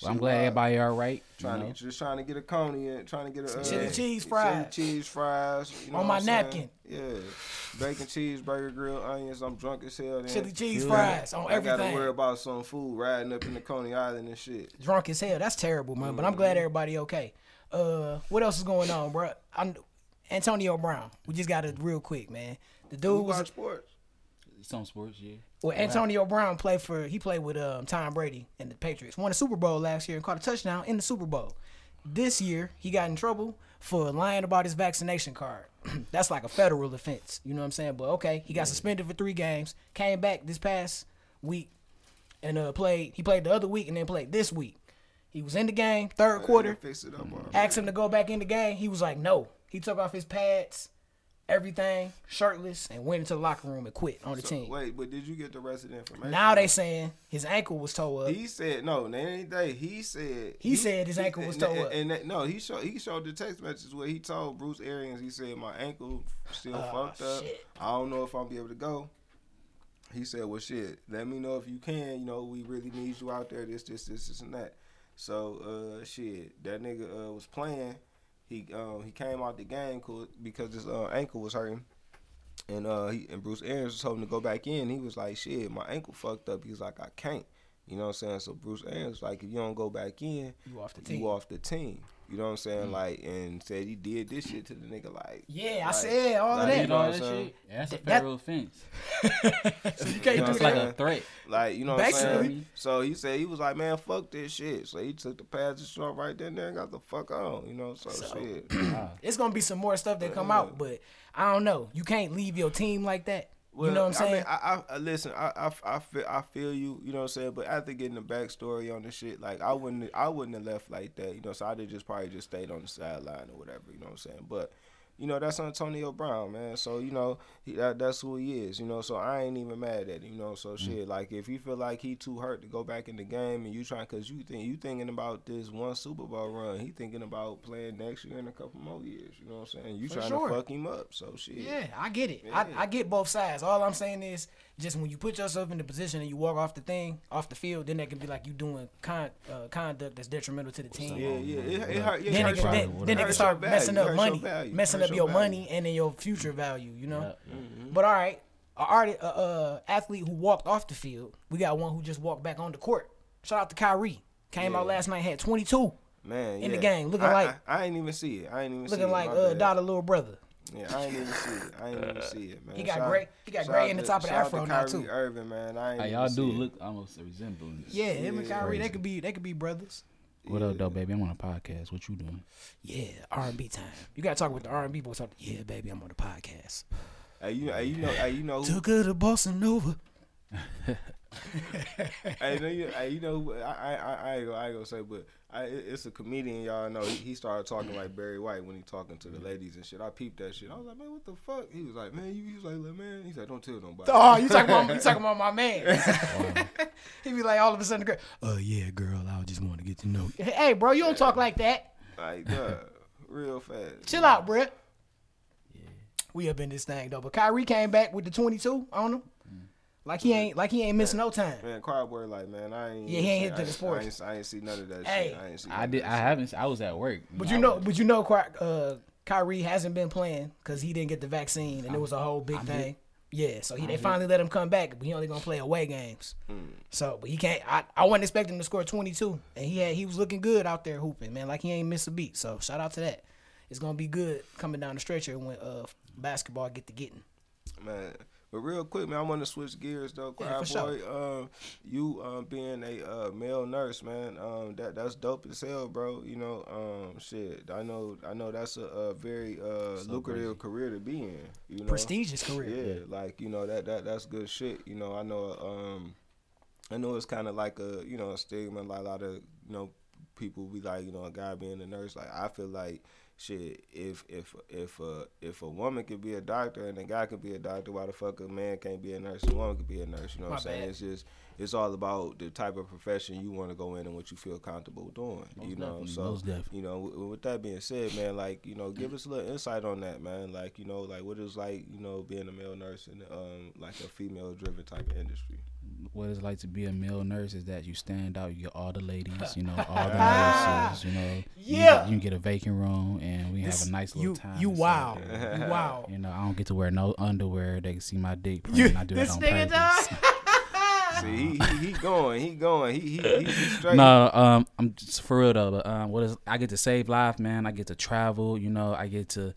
Well, I'm glad everybody all right. you Trying know? to just trying to get a coney and trying to get a uh, chili cheese fries, chili fries. cheese fries you know On my I'm saying? napkin. Yeah, bacon cheeseburger, grilled onions. I'm drunk as hell. Then. chili cheese Good. fries on I gotta worry about some food riding up in the Coney Island and shit. Drunk as hell. That's terrible, man. But I'm Mm-hmm. glad everybody okay. Uh, what else is going on, bro? I'm Antonio Brown. We just got it real quick, man. The dude Who was watch sports? Some sports, yeah. well. Antonio Brown played for he played with um, Tom Brady and the Patriots. Won the Super Bowl last year and caught a touchdown in the Super Bowl. This year he got in trouble for lying about his vaccination card. That's like a federal offense. You know what I'm saying? But okay, he got suspended for three games. Came back this past week and uh, played. He played the other week and then played this week. He was in the game third quarter. Fix it up. Asked him to go back in the game. He was like, no. He took off his pads, everything, shirtless, and went into the locker room and quit on the So, team. Wait, but did you get the rest of the information? Now they saying his ankle was tore up. He said no. Ain't they. He said He said his ankle was tore up. And, that- no, he showed he showed the text messages where he told Bruce Arians. He said my ankle still Oh, fucked up. shit. I don't know if I'll be able to go. He said, "Well, shit. Let me know if you can. You know, we really need you out there. This, this, this, this, and that." So, uh, shit. That nigga uh, was playing. He um he came out the game because his uh, ankle was hurting. And uh, he and Bruce Arians told him to go back in. He was like, "Shit, my ankle fucked up." He was like, "I can't." You know what I'm saying? So Bruce Arians was like, "If you don't go back in, You off the team. you off the team." You know what I'm saying? Mm. Like, and said he did this shit to the nigga. Like, Yeah, I said all of that. You You know know all what that I'm saying? shit? Yeah, that's a That- federal offense. so you can't You know do what like a threat. like you know what I'm Basically. saying? So he said he was like, "Man, fuck this shit." So he took the pads and shot right then there and got the fuck on. You know, so, So- shit. It's gonna be some more stuff that come out, but I don't know. You can't leave your team like that. You know what I'm saying? I, mean, I, I listen. I, I, I feel, I feel you. You know what I'm saying. But after getting the backstory on the shit, like I wouldn't, I wouldn't have left like that. You know, so I'd have just probably just stayed on the sideline or whatever. You know what I'm saying. But you know, that's Antonio Brown, man. So you know, he, that, that's who he is. You know, so I ain't even mad at him. You know, so mm. shit. Like if you feel like he too hurt to go back in the game, and you trying, cause you think you thinking about this one Super Bowl run, he thinking about playing next year in a couple more years. You know what I'm saying? You For trying sure. to fuck him up. So shit. Yeah, I get it. Yeah. I, I get both sides. All I'm saying is just when you put yourself in the position and you walk off the thing, off the field, then that can be like you doing con, uh, conduct that's detrimental to the team. Yeah, yeah, it, it hurt. Yeah, Then it it, can, then, whatever. then it can start messing up money, messing up your value. money and then your future value. You know. Yeah. But all right, a arti- a, uh, athlete who walked off the field, we got one who just walked back on the court. Shout out to Kyrie. Came out last night, had 22, Man, in the game, looking I, like- I, I ain't even see it. I ain't even see looking like my uh. Dada little brother. Yeah, I ain't even see it. I ain't even see it, man. He got Shout- gray- he got gray in the top of the afro to now, too. Irving, man. I ain't Hey, y'all see do it. look almost a resemblance. Yeah, him and Kyrie, they could be they could be brothers. What up, though, baby? I'm on a podcast. What you doing? Yeah, R and B time. You gotta talk with the R and B boys. Yeah, baby, I'm on the podcast. Hey, you, hey, you know, hey, you know, who, Took her to Bossa Nova. hey, no, you, hey, you know, I, I, I, I ain't gonna, I ain't gonna say, but I, it's a comedian, y'all know. He, he started talking like Barry White when he talking to the ladies and shit. I peeped that shit. I was like, man, what the fuck? He was like, man, you, he was like, man, he said, don't tell nobody. Oh, you talking about you talking about my man? he be like all of a sudden, girl. Oh yeah, girl, I just want to get to know. You. Hey, bro, you don't talk like that. like, duh, real fast. Chill out, bro. Yeah. We up in this thing though, but Kyrie came back with the 22 on him. Like he ain't like he ain't missing no time. Man, Crowdboy, like, man, I ain't. Yeah, he ain't hit to the sports. I ain't, I ain't see none of that Hey. shit. I ain't see. I did. I shit. haven't. I was at work. But I you know, was- but you know, uh, Kyrie hasn't been playing because he didn't get the vaccine, and it was a whole big I'm thing. Yeah, so he they finally let him come back, but he only gonna play away games. So, but he can't. I, I wasn't expecting him to score 22, and he had he was looking good out there hooping, man. Like he ain't missed a beat. So shout out to that. It's gonna be good coming down the stretcher when uh basketball get to getting. man. But real quick, man, I want to switch gears though, Yeah, Quiet for sure. boy. Um, you um being a uh, male nurse, man, um, that that's dope as hell, bro. You know, um, shit, I know, I know that's a, a very uh So lucrative career to be in. You know, Prestigious career. yeah, like you know that that that's good shit. You know, I know. Um, I know it's kind of like a you know a stigma. Like a lot of you know people be like you know a guy being a nurse. Like I feel like shit. If if if a if a woman could be a doctor and a guy could be a doctor, why the fuck a man can't be a nurse? and A woman could be a nurse. You know what My I'm saying? bad. It's just it's all about the type of profession you want to go in and what you feel comfortable doing. Most you know, so you know, with, with that being said, man, like you know, give us a little insight on that, man. Like you know, like what is like you know being a male nurse in um like a female driven type of industry. What it's like to be a male nurse is that you stand out. You get all the ladies, you know, all the nurses, you know. Yeah. get- You, can get a vacant room, and we This- have a nice little you time. you wow. You wow. You know, I don't get to wear no underwear. They can see my dick. print, You, and I do this that on nigga purpose. dog. See, he, he he going, he going, he he he, he straight. No, um, I'm just for real though. But um, what is I get to save life, man. I get to travel. You know, I get to,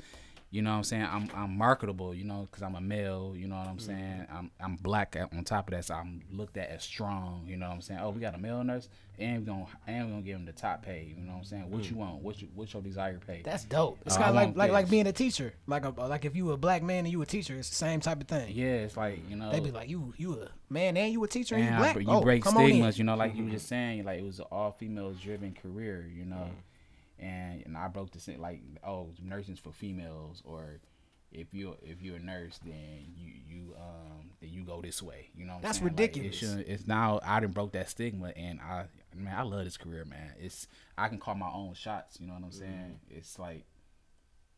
you know, what I'm saying I'm I'm marketable. You know, because I'm a male. You know what I'm mm-hmm. saying. I'm I'm black on top of that, so I'm looked at as strong. You know what I'm saying. Oh, we got a male nurse, and we gonna and we gonna give him the top pay. You know what I'm saying. What you mm. want? What you what's your desired pay? That's dope. It's Oh, kind of like like like being a teacher. Like a like if you a black man and you a teacher, it's the same type of thing. yeah, it's like you know. They be like, you you a man and you a teacher and, And you black. br- you oh, break come on in. stigmas, you know, like you were mm-hmm. just saying, like it was an all females driven career, you know. Mm. And and I broke the stigma, like oh nursing's for females or if you if you're a nurse then you you um then you go this way, you know. That's saying? Like, ridiculous. it it's now I didn't broke that stigma and I man I love this career man. It's I can call my own shots, you know what I'm saying? It's like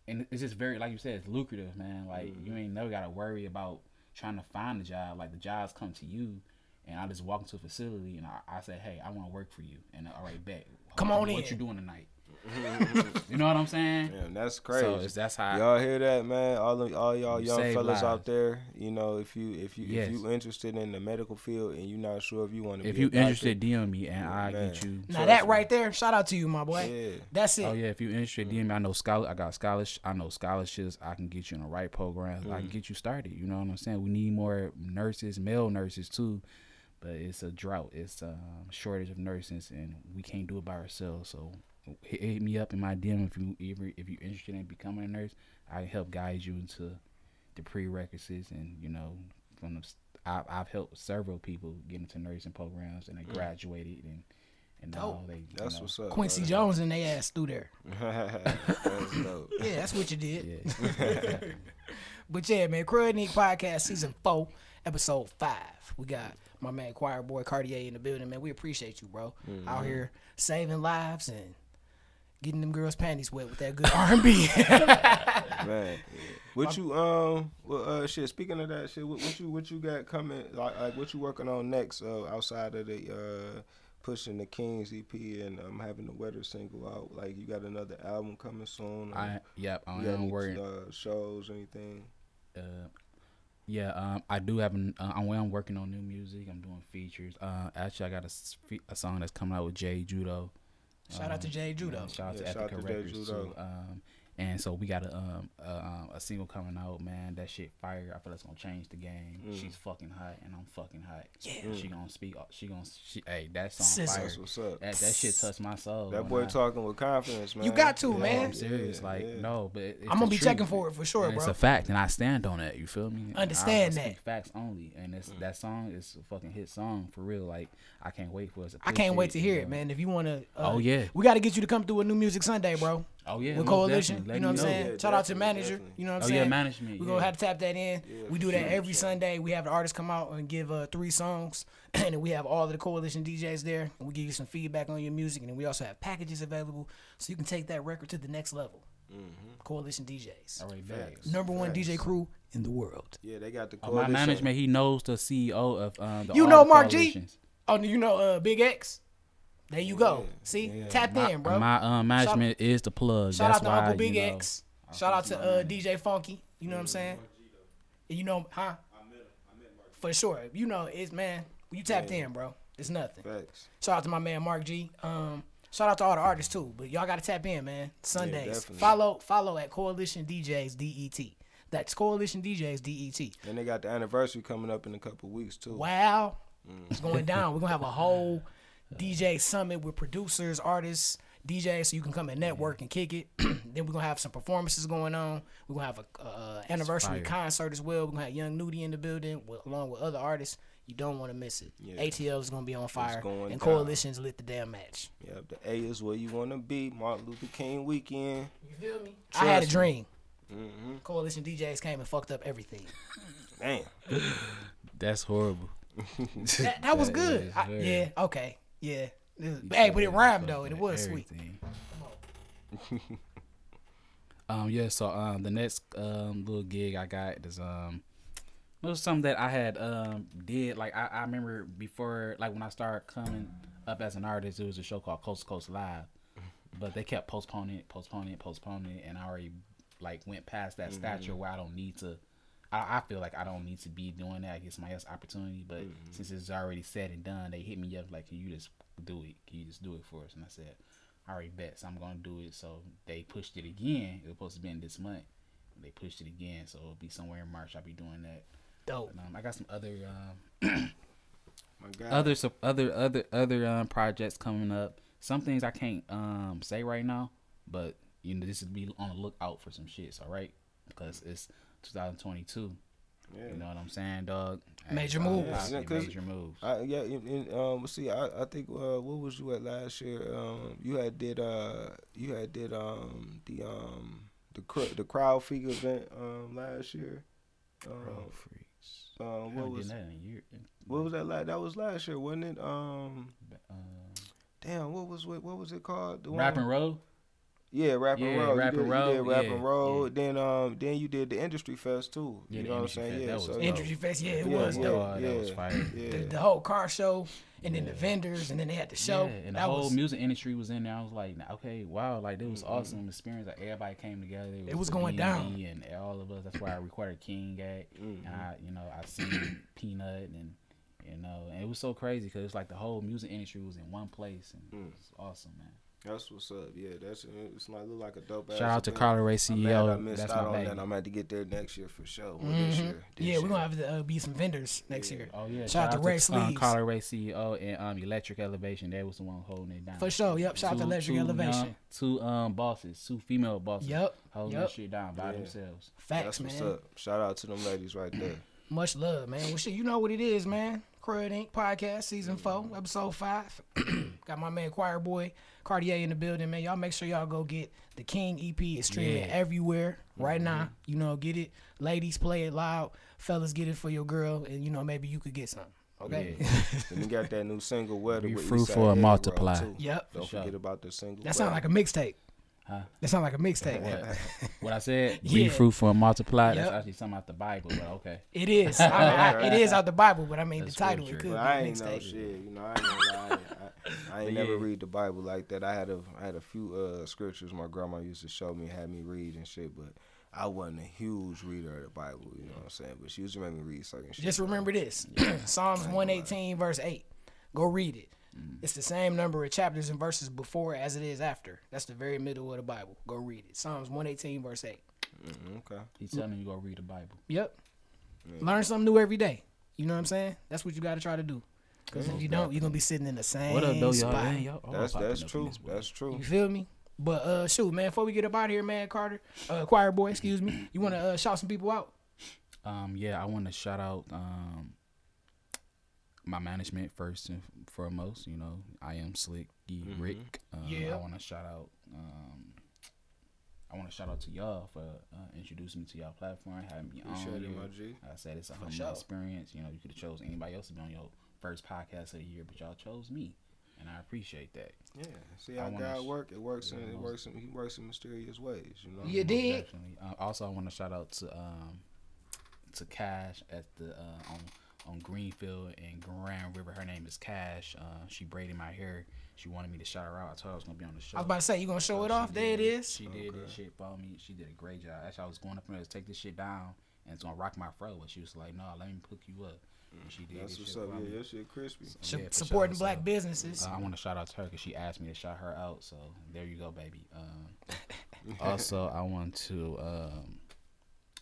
and it's just very like you said it's lucrative man like you ain't never got to worry about trying to find a job like the jobs come to you and i just walk into a facility and i, I say hey i want to work for you and all right bet Come on what in. you doing tonight you know what i'm saying Man, that's crazy. so that's how Y'all hear that, man? All of, all y'all You young save fellas out there, you know, if you if you Yes. if you interested in the medical field and you're not sure if you want to if be you a doctor, interested dm me and i Man. get you Now Trust that me. right there, shout out to you, my boy. Yeah. That's it. Oh yeah, if you interested, DM me. I know scholar. I got scholarships. I know scholarships. I can get you in the right programs. I can mm. get you started. You know what I'm saying? We need more nurses, male nurses too, but it's a drought. It's a shortage of nurses, and we can't do it by ourselves. So hit, hit me up in my DM if you ever if you're interested in becoming a nurse. I can help guide you into the prerequisites, and you know from the. I, I've helped several people get into nursing programs, and they mm. graduated, and and now Dope. they. you That's know, what's up. Quincy man. Jones and they ass through there. that's dope. Yeah, that's what you did. Yeah. But yeah, man, Crud Inc Podcast Season 4, Episode 5. We got my man Choir Boy Cartier in the building, man. We appreciate you, bro. Out mm-hmm. here saving lives and getting them girls' panties wet with that good R&B. man. What you um well uh shit speaking of that shit what, what you what you got coming like like what you working on next uh outside of the uh pushing the Kings EP and um having the weather single out like you got another album coming soon I yep. I you got am any, working. uh, shows anything Uh, yeah, um, I do have an. Uh, I'm, I'm working on new music. I'm doing features. Uh, actually, I got a, s- fe- a song that's coming out with Jay Judo. Shout out to Jay Judo. Yeah, shout out Yeah, to shout out Ethica to Jay Records Judo. too. Um, and so we got a um a, um, a single coming out, man. That shit fire. I feel it's gonna change the game. Mm. She's fucking hot, and I'm fucking hot. Yeah. And She gonna speak. She gonna. She, hey, that song Sizzle. fire. that's what's up That, that shit touched my soul. that boy I- talking with confidence man You got to, Yeah, man. I'm serious. yeah, like yeah. no, but it- it's I'm gonna be truth. checking for it for sure, And It's a fact, and I stand on that. You feel me? Understand I, I that. facts only, and it's that song is a fucking hit song for real. Like I can't wait for us. To I can't wait to hear it, man. If you want to, uh, Oh, yeah. we got to get you to come through a new music Sunday, bro. Oh yeah, with Coalition. You know what I'm saying? Yeah, Shout out to definitely, manager. definitely. You know what I'm Oh saying? Oh yeah, management. We're yeah. gonna have to tap that in. Yeah, we do that sure, every for Sunday. We have the artists come out and give uh, three songs, and then we have all of the coalition DJs there, and we give you some feedback on your music, and then we also have packages available, so you can take that record to the next level. Coalition DJs, All right, bet. Facts. number one Facts. DJ crew in the world. yeah they got the Oh, my management, he knows the CEO of um, the You all know the Mark G? Oh, you know uh, Big X. There you go. See, Yeah, tapped my, in, bro. My um, management is the plug. Shout That's out to why, Uncle Big you know, X. Shout out to uh, DJ Funky. You know what I'm saying? And You know, huh? For sure. You know, it's man. You tapped in, bro. It's nothing. facts Shout out to my man Mark G. Um, shout out to all the artists too. But y'all gotta tap in, man. Sundays. definitely. follow follow at Coalition DJs DET. That's Coalition DJs DET. And they got the anniversary coming up in a couple weeks too. Wow, it's going down. We're gonna have a whole DJ summit with producers, artists, DJs, so you can come and network and kick it. then we're gonna have some performances going on. We're gonna have a uh, anniversary concert as well. We're gonna have Young Nudie in the building with, along with other artists. You don't want to miss it. Yeah. ATL is gonna be on fire, going and down. Coalition's lit the damn match. Yeah, the A is where you want to be. Martin Luther King weekend. You feel me? I had a Trust me. dream. hmm Coalition DJs came and fucked up everything. Damn. That's horrible. That, that was good. I- yeah. Okay. Yeah. You Hey, but it rhymed though, and it with was sweet. um, yeah. So um, the next um little gig I got is um, it was something that I had um did like I, I remember before like when I started coming up as an artist, it was a show called Coast to Coast Live, but they kept postponing it, postponing it, postponing it, and I already like went past that stature where I don't need to. I, I feel like I don't need to be doing that. I get somebody else opportunity, but since it's already said and done, they hit me up like, "Can you just do it? Can you just do it for us?" And I said, "I already bet, so I'm gonna do it." So they pushed it again. It was supposed to be in this month. They pushed it again, so it'll be somewhere in March. I'll be doing that. Dope. And, um, I got some other um, My God. other sup- other other other um, projects coming up. Some things I can't um say right now, but you know this is be on the lookout for some shits. All right, because it's 2022. Yeah. You know what I'm saying, dog? Major Hey, moves. obviously Yeah, 'cause major moves. I, yeah, and, and, um, see, I, I think uh, what was you at last year? Um, you had did uh, you had did um the um the cr- the crowd figure event um last year. Um, Bro, freaks. um, what was that in a year. what was that? La- that was last year, wasn't it? Um, Um, damn, what was what, what was it called? The Rap one- and roll. Yeah, rap and Yeah, roll. Rap you and did, Roll, You did rap yeah, and roll. yeah. Then um, then you did the industry fest too. You the know what I'm saying? Fest, Yeah, that was so dope. Industry Fest, yeah, it Yeah, was yeah, dope. Oh, that was yeah, fire. The, the whole car show, and then the vendors, and then they had the show. Yeah, and the that whole was music industry was in there. I was like, okay, wow, like it was awesome experience. Like everybody came together. It was the going B&B down. and all of us. That's why I recorded King at, and Mm-hmm. I, you know, I seen Peanut and. You know, and it was so crazy because it's like the whole music industry was in one place, and Mm. it was awesome, man. That's what's up. Yeah, that's it. it's like look like a dope. Ass. Shout out to Carla Ray I'm mad I CEO. missed That's out my on that. I'm gonna have to get there next year for sure. Well, this year. This yeah, we're year. gonna have to uh, be some vendors next year. Oh yeah! Shout out to Ray um, Carla Ray CEO and um, Electric Elevation. They was the one holding it down. For sure. Yep. Shout out to Electric two Elevation. young- two um bosses, two female bosses. Yep. Holding Yep. that shit down by Yeah. themselves. Facts, That's what's man. up. Shout out to them ladies right there. Much love, man. Well, shit, you know what it is, man. Crud Inc. podcast, season four, episode five. Got my man Choir Boy Cartier in the building, man. Y'all make sure y'all go get the King EP. It's streaming Yeah. everywhere mm-hmm. right now. You know, get it. Ladies, play it loud. Fellas, get it for your girl, and you know maybe you could get some. Oh, okay. and you got that new single "Weather" Be fruitful and multiply. Yep. Don't For sure. forget about the single. That sounds like a mixtape. Huh? That sound like a mixtape. What? what I said? Yeah. Be fruitful and multiply. That's actually something out the Bible, but okay. It is. I mean, I- it is out the Bible, but I mean That's the title. It scripture. could be But a I ain't know mixtape. shit. You know, I ain't gonna lie. I, I ain't But never read the Bible like that. I had a I had a few uh, scriptures my grandma used to show me, had me read and shit. But I wasn't a huge reader of the Bible. You know what I'm saying? But she used to make me read certain shit. Just remember this Psalms 118, verse 8. Go read it. Mm. It's the same number of chapters and verses before as it is after. That's the very middle of the Bible. Go read it. Psalms 118, verse 8. Mm, okay. He's telling you go read the Bible. Yep. Learn something new every day. You know what I'm saying? That's what you got to try to do. Because if you don't, you're going to be sitting in the same What up, though, y'all? spot. Man, y'all all That's that's true. That's true. You feel me? But uh, shoot, man, before we get up out of here, man, Carter, uh, choir boy, excuse me, you want to uh, shout some people out? Um, yeah, I want to shout out um my management first and foremost. You know, I am Slick E Rick. Um, Yeah. I want to shout out. Um, I want to shout out to y'all for uh, introducing me to y'all platform, having me Appreciate on it, here. my G. Like I said it's a humble sure. experience. You know, you could have chose anybody else to be on your first podcast of the year, but y'all chose me, and I appreciate that. Yeah. See I how God sh- work? It works in it most- works in he works in mysterious ways. You know. You did. Definitely. Uh, also, I want to shout out to um to Cash at the uh, on on Greenfield and Grand River. Her name is Cash. Uh, she braided my hair. She wanted me to shout her out. I told her I was gonna be on the show. I was about to say, you going to show it She off? There it is. She did this shit for me. She did a great job. Actually, I was going up there to take this shit down, and it's gonna rock my fro. But she was like, "No, let me hook you up." And she did That's what's up. Yeah, me. your shit crispy. Sh- Yeah, supporting sure. black So, businesses. Uh, I want to shout out to her because she asked me to shout her out. So there you go, baby. Um, also, I want to um,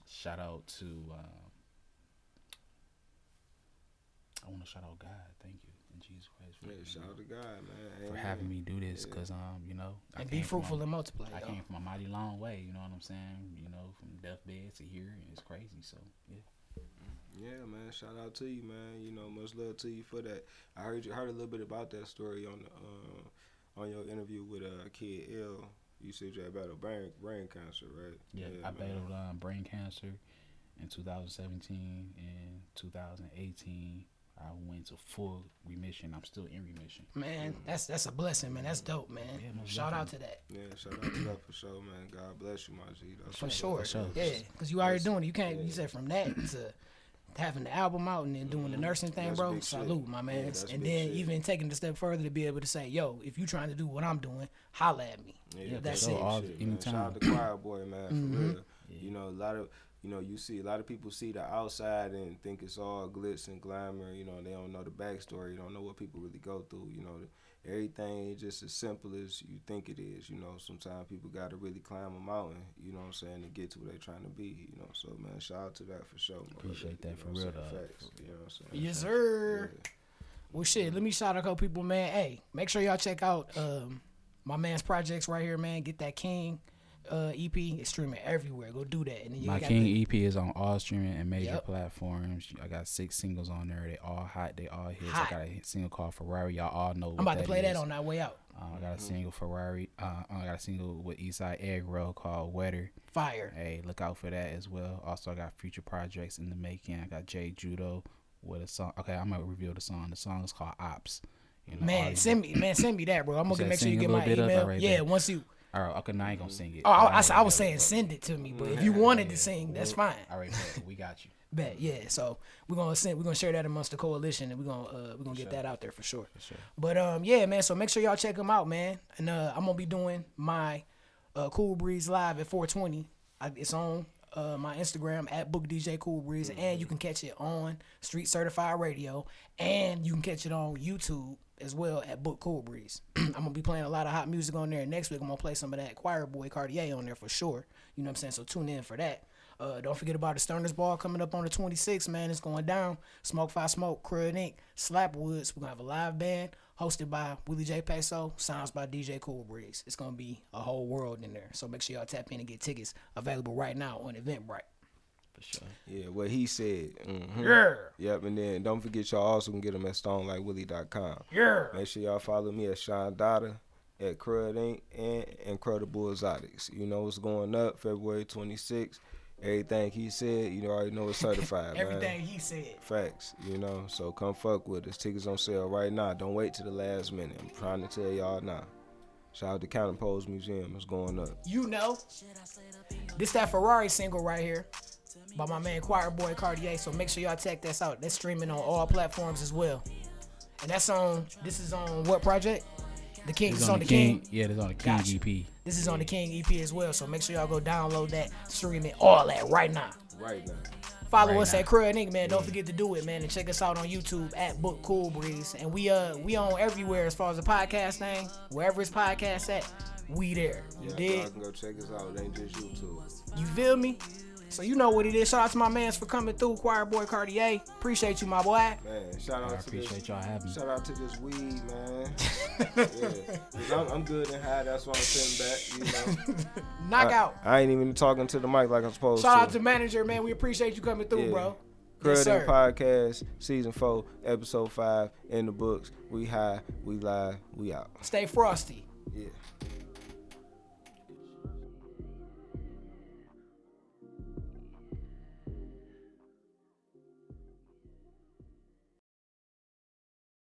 shout out to. Um, I want to shout out God. Thank you In Jesus Christ for, Yeah, shout out to God, man. for Amen. having me do this Yeah. because um you know I And be came from a- fruitful and multiply. I yo. came from a mighty long way. You know what I'm saying? You know, from deathbed to here, and it's crazy. So yeah. Yeah, man. Shout out to you, man. You know, much love to you for that. I heard you heard a little bit about that story on the uh, on your interview with uh, Kid L. You said you had battled brain brain cancer, right? Yeah, I man. battled um, brain cancer in 2017 and 2018. I went to full remission. I'm still in remission. Man, that's that's a blessing, man. That's dope, man. Yeah, most Shout out to that. Yeah, shout out to that for sure, man. God bless you, my G. That's For sure. up. sure. Yeah, because you already doing it. You can't. yeah. You said from that to having the album out and then doing the nursing thing, That's bro. big shit. Salute, my man. Yeah, and then shit. even taking it a step further to be able to say, "Yo, if you trying to do what I'm doing, holla at me." Yeah, That's for it. All- shit, man. Shout out to Choir Boy, man, for Mhm. real. You know, a lot of you know, you see a lot of people see the outside and think it's all glitz and glamour. You know, they don't know the backstory. You don't know what people really go through. You know, everything ain't just as simple as you think it is. You know, sometimes people got to really climb a mountain. You know what I'm saying to get to where they're trying to be. You know, so man, shout out to that for sure. man. Appreciate that You for real, I'm saying? Facts. You know what I'm saying? Yes, sir. Yeah. Well, shit. Let me shout out a couple people, man. Hey, make sure y'all check out um, my man's projects right here, man. Get that King uh, EP. It's streaming everywhere. Go do that. And then you My got King the- EP is on all streaming and major Yep. platforms. I got six singles on there. They all hot. They all hits. Hot. I got a single called Ferrari. Y'all all know. I'm about to play that on that way out. Uh, I got a single Ferrari. Uh, I got a single with Eastside Egg Roll called Wetter. Fire. Hey, look out for that as well. Also, I got future projects in the making. I got Jay Judo with a song. Okay, I'm gonna reveal the song. The song is called Ops. You know, Man, send me, man, send me that, bro. I'm gonna make sure you get my bit of it email. right yeah, there. once you. All right, okay, now I ain't gonna sing it. Oh, I, I, s- I was saying send it to me, but if you wanted to sing, that's fine. All right, bet. we got you. Bet, yeah. So we're gonna send, we're gonna share that amongst the coalition, and we're gonna uh, we're gonna get that out there for sure. sure. But um, yeah, man. So make sure y'all check them out, man. And uh, I'm gonna be doing my uh, Cool Breeze live at 420. I, it's on uh, my Instagram at Book DJ Cool Breeze, and you can catch it on Street Certified Radio, and you can catch it on YouTube as well at Book Cool Breeze. I'm gonna be playing a lot of hot music on there. Next week I'm gonna play some of that Choir Boy Cartier on there for sure. You know what I'm saying? So tune in for that. Uh, don't forget about the Sterners Ball coming up on the 26th, man. It's going down. Smoke Five Smoke, Crud Inc., Slapwoods. We're going to have a live band hosted by Willie J. Peso, sounds by DJ Cool Breeze. It's going to be a whole world in there. So make sure y'all tap in and get tickets available right now on Eventbrite. For sure. Yeah, what he said. Mhm. Yeah. Yep, and then don't forget y'all also can get them at stonelikewillie.com. Yeah. Make sure y'all follow me at Sean Dada at Crud Inc. and Incredible Exotics. You know what's going up February 26th. Everything he said, you know, already know it's certified, Everything man. he said. Facts, you know. So come fuck with us. Tickets on sale right now. Don't wait till the last minute. I'm trying to tell y'all now. Shout out to Counting Pose Museum. It's going up. You know. This that Ferrari single right here by my man Choir Boy Cartier. So make sure y'all check this out. That's streaming on all platforms as well. And that's on, this is on what project? The King. It's It's on the King. Yeah, it's on the King Gotcha. EP. This is on the King EP as well, so make sure y'all go download that, stream it, all that right now. Right now. Follow Right us now. at Crud Inc. Man, don't forget to do it, man, and check us out on YouTube at Book Cool Breeze. And we uh we on everywhere as far as the podcast thing, wherever it's podcast at, we there. You Yeah, did? y'all can go check us out. It ain't just YouTube. You feel me? So you know what it is. Shout out to my mans for coming through, Choir Boy Cartier. Appreciate you, my boy. Man, shout out I to appreciate this. y'all having me. Shout out to this weed, man. yeah, 'Cause I'm, I'm good and high. That's why I'm sitting back. You know, Knockout. I, I ain't even talking to the mic like I'm supposed Shout to. Shout out to manager, man. We appreciate you coming through, Yeah. bro. Crud Yes, and sir. Podcast, season four, episode five, in the books. We high, we live, we out. Stay frosty. Yeah.